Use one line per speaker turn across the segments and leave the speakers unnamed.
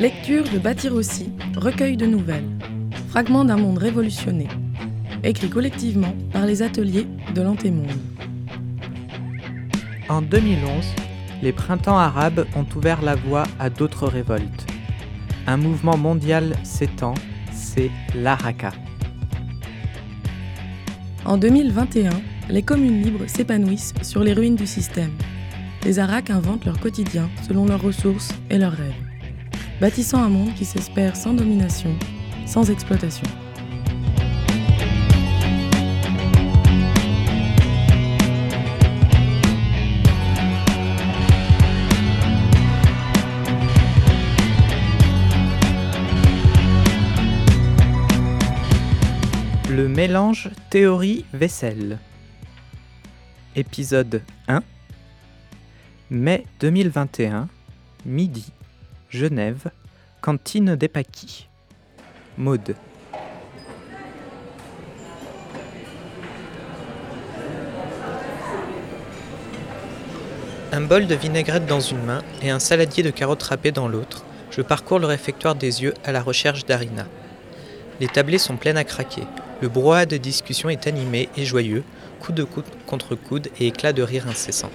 Lecture de Bâtir aussi, recueil de nouvelles, fragments d'un monde révolutionné, écrit collectivement par les ateliers de l'Antémonde.
En 2011, les printemps arabes ont ouvert la voie à d'autres révoltes. Un mouvement mondial s'étend, c'est l'Araka.
En 2021, les communes libres s'épanouissent sur les ruines du système. Les Arak inventent leur quotidien selon leurs ressources et leurs rêves, bâtissant un monde qui s'espère sans domination, sans exploitation.
Le mélange théorie-vaisselle. Épisode 1. Mai 2021, midi, Genève, cantine des Paquis. Maude. Un bol de vinaigrette dans une main et un saladier de carottes râpées dans l'autre, je parcours le réfectoire des yeux à la recherche d'Arina. Les tablés sont pleins à craquer. Le brouhaha de discussion est animé et joyeux, coude de coude contre coude et éclats de rire incessants.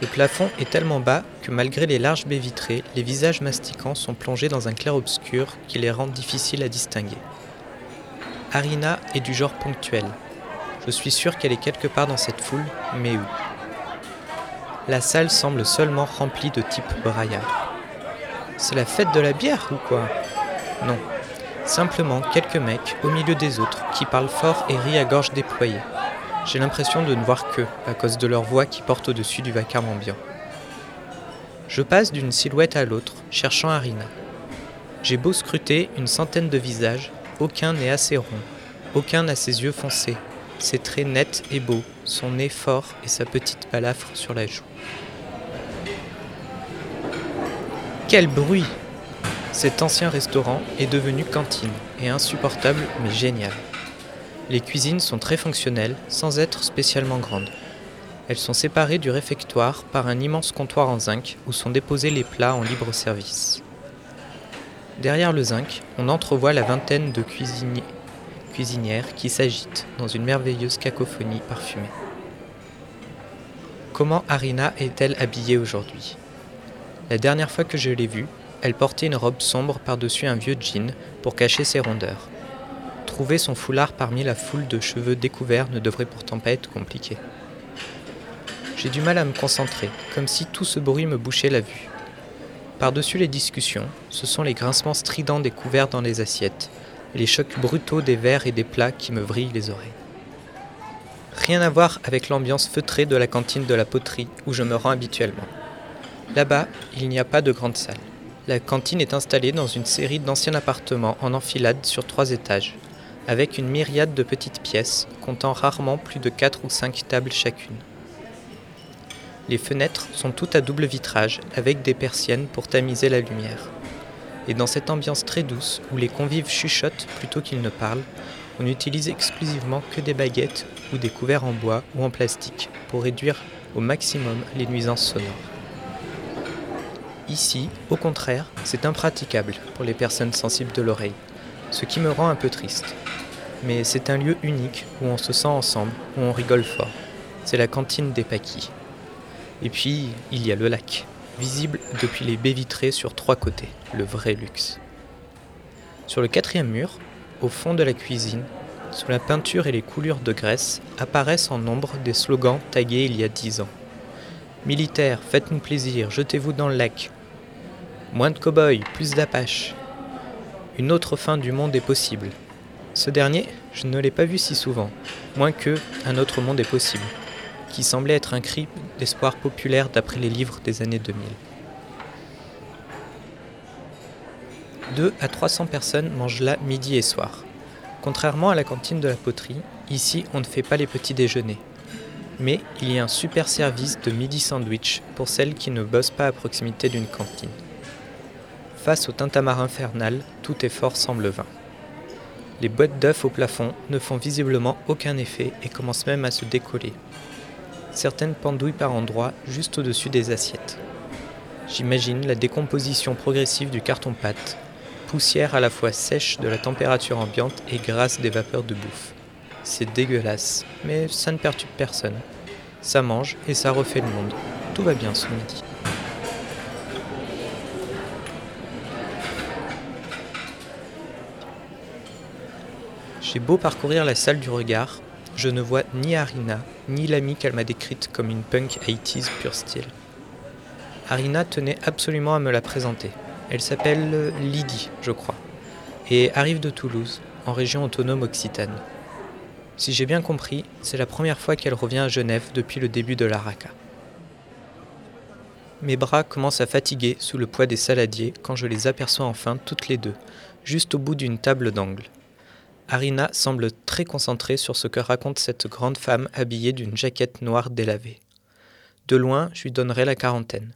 Le plafond est tellement bas malgré les larges baies vitrées, les visages masticants sont plongés dans un clair-obscur qui les rend difficiles à distinguer. Arina est du genre ponctuel. Je suis sûr qu'elle est quelque part dans cette foule, mais où? La salle semble seulement remplie de types braillards. C'est la fête de la bière ou quoi? Non. Simplement quelques mecs au milieu des autres qui parlent fort et rient à gorge déployée. J'ai l'impression de ne voir qu'eux, à cause de leur voix qui porte au-dessus du vacarme ambiant. Je passe d'une silhouette à l'autre, cherchant Arina. J'ai beau scruter une centaine de visages, aucun n'est assez rond, aucun n'a ses yeux foncés, ses traits nets et beaux, son nez fort et sa petite balafre sur la joue. Quel bruit Cet ancien restaurant est devenu cantine, et insupportable mais génial. Les cuisines sont très fonctionnelles, sans être spécialement grandes. Elles sont séparées du réfectoire par un immense comptoir en zinc où sont déposés les plats en libre service. Derrière le zinc, on entrevoit la vingtaine de cuisinières qui s'agitent dans une merveilleuse cacophonie parfumée. Comment Arina est-elle habillée aujourd'hui? La dernière fois que je l'ai vue, elle portait une robe sombre par-dessus un vieux jean pour cacher ses rondeurs. Trouver son foulard parmi la foule de cheveux découverts ne devrait pourtant pas être compliqué. J'ai du mal à me concentrer, comme si tout ce bruit me bouchait la vue. Par-dessus les discussions, ce sont les grincements stridents des couverts dans les assiettes, et les chocs brutaux des verres et des plats qui me vrillent les oreilles. Rien à voir avec l'ambiance feutrée de la cantine de la poterie où je me rends habituellement. Là-bas, il n'y a pas de grande salle. La cantine est installée dans une série d'anciens appartements en enfilade sur trois étages, avec une myriade de petites pièces, comptant rarement plus de 4 ou 5 tables chacune. Les fenêtres sont toutes à double vitrage, avec des persiennes pour tamiser la lumière. Et dans cette ambiance très douce, où les convives chuchotent plutôt qu'ils ne parlent, on n'utilise exclusivement que des baguettes ou des couverts en bois ou en plastique pour réduire au maximum les nuisances sonores. Ici, au contraire, c'est impraticable pour les personnes sensibles de l'oreille, ce qui me rend un peu triste mais c'est un lieu unique où on se sent ensemble, où on rigole fort. C'est la cantine des Paquis. Et puis, il y a le lac, visible depuis les baies vitrées sur trois côtés, le vrai luxe. Sur le quatrième mur, au fond de la cuisine, sous la peinture et les coulures de graisse, apparaissent en nombre des slogans tagués il y a dix ans. Militaires, faites-nous plaisir, jetez-vous dans le lac. Moins de cow-boys, plus d'apaches. Une autre fin du monde est possible, ce dernier, je ne l'ai pas vu si souvent, moins que Un autre monde est possible, qui semblait être un cri d'espoir populaire d'après les livres des années 2000. 2 à 300 personnes mangent là midi et soir. Contrairement à la cantine de la poterie, ici on ne fait pas les petits déjeuners. Mais il y a un super service de midi sandwich pour celles qui ne bossent pas à proximité d'une cantine. Face au tintamarre infernal, tout effort semble vain. Les boîtes d'œufs au plafond ne font visiblement aucun effet et commencent même à se décoller. Certaines pendouillent par endroits juste au-dessus des assiettes. J'imagine la décomposition progressive du carton-pâte, poussière à la fois sèche de la température ambiante et grasse des vapeurs de bouffe. C'est dégueulasse, mais ça ne perturbe personne. Ça mange et ça refait le monde. Tout va bien ce midi. J'ai beau parcourir la salle du regard, je ne vois ni Arina, ni l'amie qu'elle m'a décrite comme une punk 80s pur style. Arina tenait absolument à me la présenter. Elle s'appelle Lydie, je crois, et arrive de Toulouse, en région autonome occitane. Si j'ai bien compris, c'est la première fois qu'elle revient à Genève depuis le début de l'ARACA. Mes bras commencent à fatiguer sous le poids des saladiers quand je les aperçois enfin toutes les deux, juste au bout d'une table d'angle. Arina semble très concentrée sur ce que raconte cette grande femme habillée d'une jaquette noire délavée. De loin, je lui donnerai la quarantaine.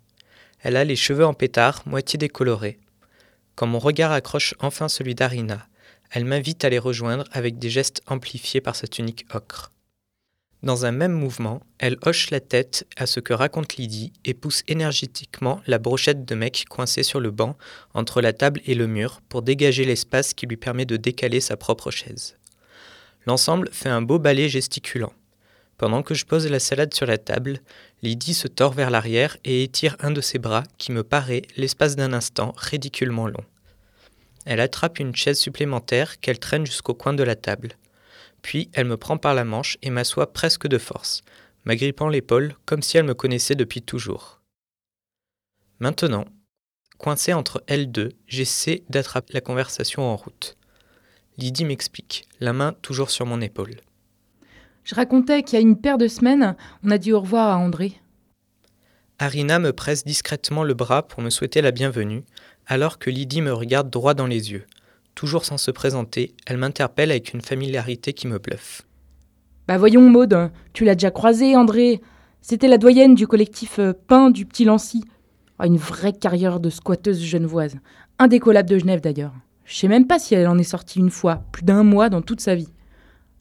Elle a les cheveux en pétard, moitié décolorés. Quand mon regard accroche enfin celui d'Arina, elle m'invite à les rejoindre avec des gestes amplifiés par sa tunique ocre. Dans un même mouvement, elle hoche la tête à ce que raconte Lydie et pousse énergétiquement la brochette de mec coincée sur le banc entre la table et le mur pour dégager l'espace qui lui permet de décaler sa propre chaise. L'ensemble fait un beau ballet gesticulant. Pendant que je pose la salade sur la table, Lydie se tord vers l'arrière et étire un de ses bras qui me paraît, l'espace d'un instant, ridiculement long. Elle attrape une chaise supplémentaire qu'elle traîne jusqu'au coin de la table. Puis elle me prend par la manche et m'assoit presque de force, m'agrippant l'épaule comme si elle me connaissait depuis toujours. Maintenant, coincé entre elles deux, j'essaie d'attraper la conversation en route. Lydie m'explique, la main toujours sur mon épaule.
Je racontais qu'il y a une paire de semaines, on a dit au revoir à André.
Arina me presse discrètement le bras pour me souhaiter la bienvenue, alors que Lydie me regarde droit dans les yeux. Toujours sans se présenter, elle m'interpelle avec une familiarité qui me bluffe.
Bah voyons, Maude, tu l'as déjà croisée, André. C'était la doyenne du collectif euh, Pain du Petit Lancy. Oh, une vraie carrière de squatteuse genevoise. Indécollable de Genève d'ailleurs. Je sais même pas si elle en est sortie une fois, plus d'un mois dans toute sa vie.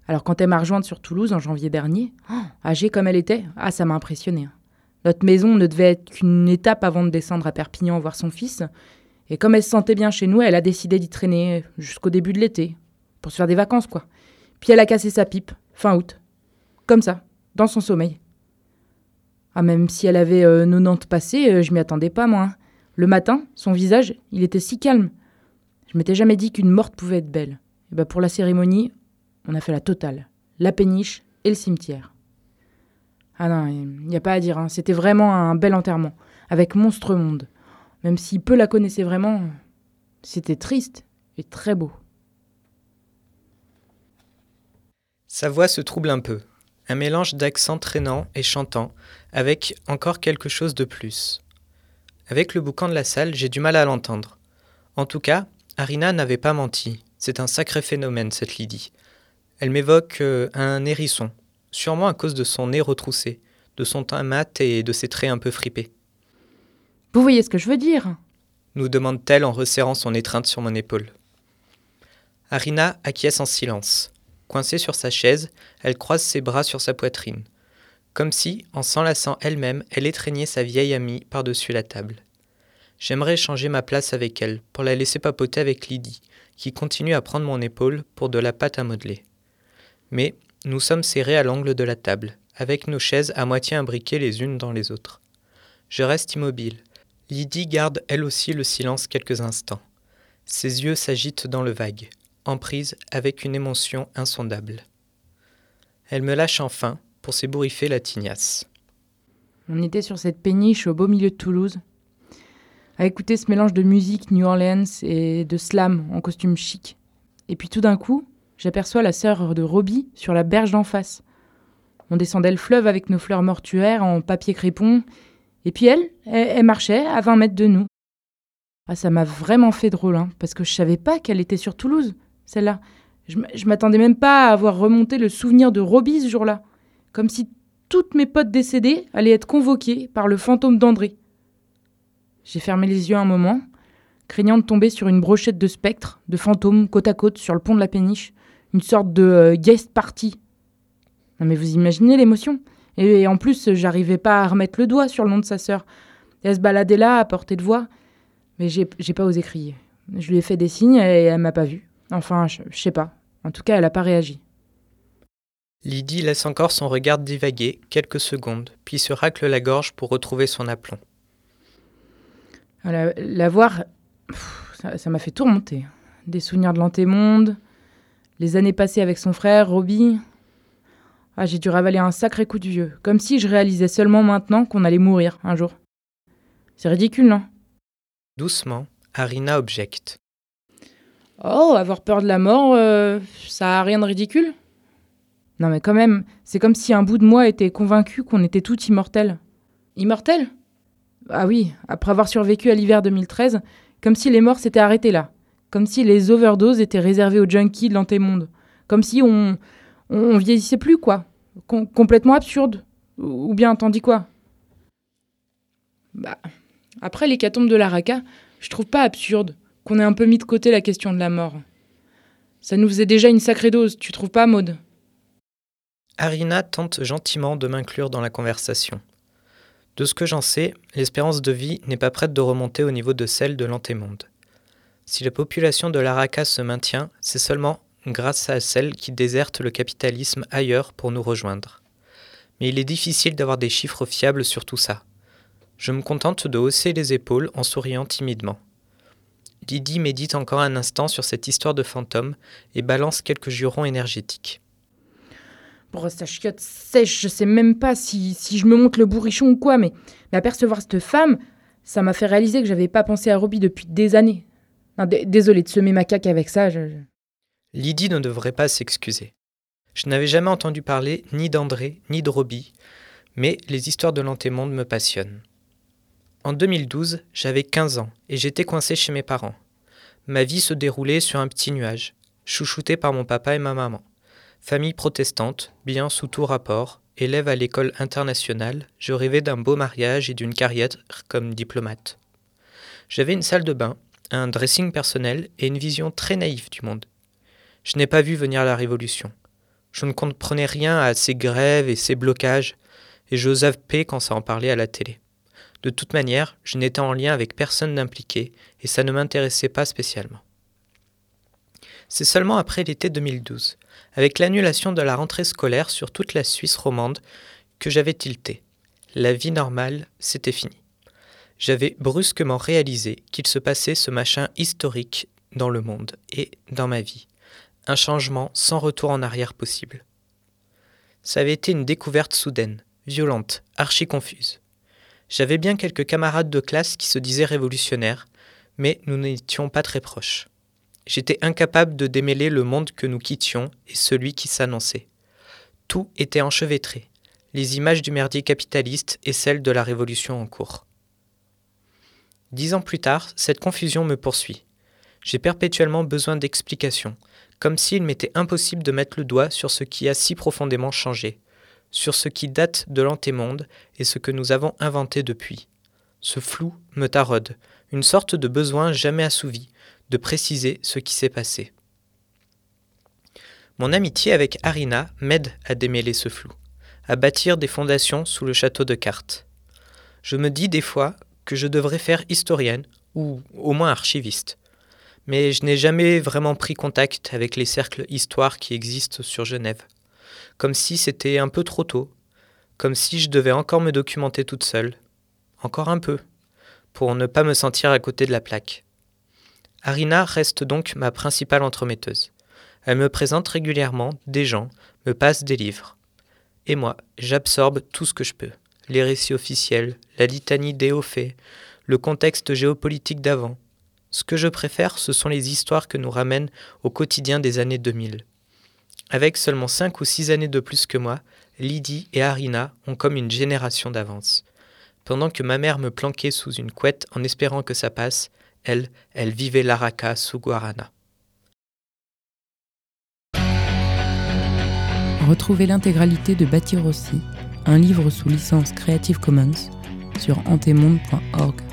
Alors quand elle m'a rejointe sur Toulouse en janvier dernier, oh, âgée comme elle était, ah ça m'a impressionné. Hein. Notre maison ne devait être qu'une étape avant de descendre à Perpignan voir son fils. Et comme elle se sentait bien chez nous, elle a décidé d'y traîner jusqu'au début de l'été, pour se faire des vacances quoi. Puis elle a cassé sa pipe, fin août. Comme ça, dans son sommeil. Ah, même si elle avait 90 euh, passés, euh, je m'y attendais pas, moi. Hein. Le matin, son visage, il était si calme. Je m'étais jamais dit qu'une morte pouvait être belle. Et ben pour la cérémonie, on a fait la totale. La péniche et le cimetière. Ah non, il n'y a pas à dire, hein. c'était vraiment un bel enterrement, avec monstre monde. Même si peu la connaissaient vraiment, c'était triste et très beau.
Sa voix se trouble un peu, un mélange d'accent traînant et chantant, avec encore quelque chose de plus. Avec le boucan de la salle, j'ai du mal à l'entendre. En tout cas, Arina n'avait pas menti. C'est un sacré phénomène, cette Lydie. Elle m'évoque euh, un hérisson, sûrement à cause de son nez retroussé, de son teint mat et de ses traits un peu fripés.
Vous voyez ce que je veux dire?
Nous demande-t-elle en resserrant son étreinte sur mon épaule. Arina acquiesce en silence. Coincée sur sa chaise, elle croise ses bras sur sa poitrine, comme si, en s'enlaçant elle-même, elle étreignait sa vieille amie par-dessus la table. J'aimerais changer ma place avec elle, pour la laisser papoter avec Lydie, qui continue à prendre mon épaule pour de la pâte à modeler. Mais nous sommes serrés à l'angle de la table, avec nos chaises à moitié imbriquées les unes dans les autres. Je reste immobile. Lydie garde elle aussi le silence quelques instants. Ses yeux s'agitent dans le vague, en prise avec une émotion insondable. Elle me lâche enfin pour s'ébouriffer la tignasse.
On était sur cette péniche au beau milieu de Toulouse, à écouter ce mélange de musique New Orleans et de slam en costume chic. Et puis tout d'un coup, j'aperçois la sœur de Roby sur la berge d'en face. On descendait le fleuve avec nos fleurs mortuaires en papier crépon, et puis elle, elle, marchait à 20 mètres de nous. Ah, ça m'a vraiment fait drôle, hein, parce que je savais pas qu'elle était sur Toulouse, celle-là. Je, m'attendais même pas à avoir remonté le souvenir de Roby ce jour-là, comme si toutes mes potes décédées allaient être convoquées par le fantôme d'André. J'ai fermé les yeux un moment, craignant de tomber sur une brochette de spectres, de fantômes côte à côte sur le pont de la péniche, une sorte de euh, guest party. Non mais vous imaginez l'émotion et, en plus, j'arrivais pas à remettre le doigt sur le nom de sa sœur. Elle se baladait là, à portée de voix. Mais j'ai pas osé crier. Je lui ai fait des signes et elle m'a pas vu. Enfin, je, je sais pas. En tout cas, elle a pas réagi.
Lydie laisse encore son regard divaguer quelques secondes, puis se racle la gorge pour retrouver son aplomb.
La, voir, ça m'a fait tourmenter. Des souvenirs de l'antémonde, les années passées avec son frère, Robbie. Ah, j'ai dû ravaler un sacré coup de vieux, comme si je réalisais seulement maintenant qu'on allait mourir un jour. C'est ridicule, non?
Doucement, Arina objecte.
Oh, avoir peur de la mort, euh, ça a rien de ridicule? Non mais quand même, c'est comme si un bout de moi était convaincu qu'on était tous immortels. Immortels Ah oui, après avoir survécu à l'hiver 2013, comme si les morts s'étaient arrêtés là. Comme si les overdoses étaient réservées aux junkies de l'antémonde. Comme si on, on, vieillissait plus, quoi. complètement absurde. Ou bien, t'en dis quoi Bah, après l'hécatombe de l'Araka, je trouve pas absurde qu'on ait un peu mis de côté la question de la mort. Ça nous faisait déjà une sacrée dose, tu trouves pas, Maude?
Arina tente gentiment de m'inclure dans la conversation. De ce que j'en sais, l'espérance de vie n'est pas prête de remonter au niveau de celle de l'antémonde. Si la population de l'Araka se maintient, c'est seulement grâce à celle qui déserte le capitalisme ailleurs pour nous rejoindre. Mais il est difficile d'avoir des chiffres fiables sur tout ça. Je me contente de hausser les épaules en souriant timidement. Didi médite encore un instant sur cette histoire de fantôme et balance quelques jurons énergétiques.
Bon, sa chiotte sèche, je sais même pas si, si je me montre le bourrichon ou quoi, mais, mais apercevoir cette femme, ça m'a fait réaliser que j'avais pas pensé à Robbie depuis des années. désolé de semer ma caque avec ça.
Lydie ne devrait pas s'excuser. Je n'avais jamais entendu parler ni d'André, ni de Robbie, mais les histoires de l'antémonde me passionnent. En 2012, j'avais 15 ans et j'étais coincé chez mes parents. Ma vie se déroulait sur un petit nuage, chouchouté par mon papa et ma maman. Famille protestante, bien sous tout rapport, élève à l'école internationale, je rêvais d'un beau mariage et d'une carrière comme diplomate. J'avais une salle de bain, un dressing personnel et une vision très naïve du monde. Je n'ai pas vu venir la révolution. Je ne comprenais rien à ces grèves et ces blocages, et je zappais quand ça en parlait à la télé. De toute manière, je n'étais en lien avec personne d'impliqué, et ça ne m'intéressait pas spécialement. C'est seulement après l'été 2012, avec l'annulation de la rentrée scolaire sur toute la Suisse romande, que j'avais tilté. La vie normale, c'était fini. J'avais brusquement réalisé qu'il se passait ce machin historique dans le monde et dans ma vie. Un changement sans retour en arrière possible. Ça avait été une découverte soudaine, violente, archi confuse. J'avais bien quelques camarades de classe qui se disaient révolutionnaires, mais nous n'étions pas très proches. J'étais incapable de démêler le monde que nous quittions et celui qui s'annonçait. Tout était enchevêtré, les images du merdier capitaliste et celles de la révolution en cours. Dix ans plus tard, cette confusion me poursuit. J'ai perpétuellement besoin d'explications, comme s'il m'était impossible de mettre le doigt sur ce qui a si profondément changé, sur ce qui date de l'antémonde et ce que nous avons inventé depuis. Ce flou me taraude, une sorte de besoin jamais assouvi, de préciser ce qui s'est passé. Mon amitié avec Arina m'aide à démêler ce flou, à bâtir des fondations sous le château de cartes. Je me dis des fois que je devrais faire historienne, ou au moins archiviste. Mais je n'ai jamais vraiment pris contact avec les cercles histoire qui existent sur Genève. Comme si c'était un peu trop tôt, comme si je devais encore me documenter toute seule. Encore un peu, pour ne pas me sentir à côté de la plaque. Arina reste donc ma principale entremetteuse. Elle me présente régulièrement des gens, me passe des livres. Et moi, j'absorbe tout ce que je peux. Les récits officiels, la litanie des hauts faits, le contexte géopolitique d'avant. Ce que je préfère, ce sont les histoires que nous ramènent au quotidien des années 2000. Avec seulement cinq ou six années de plus que moi, Lydie et Arina ont comme une génération d'avance. Pendant que ma mère me planquait sous une couette en espérant que ça passe, elle, elle vivait l'Araka sous Guarana.
Retrouvez l'intégralité de Bâtir aussi, un livre sous licence Creative Commons, sur antemonde.org.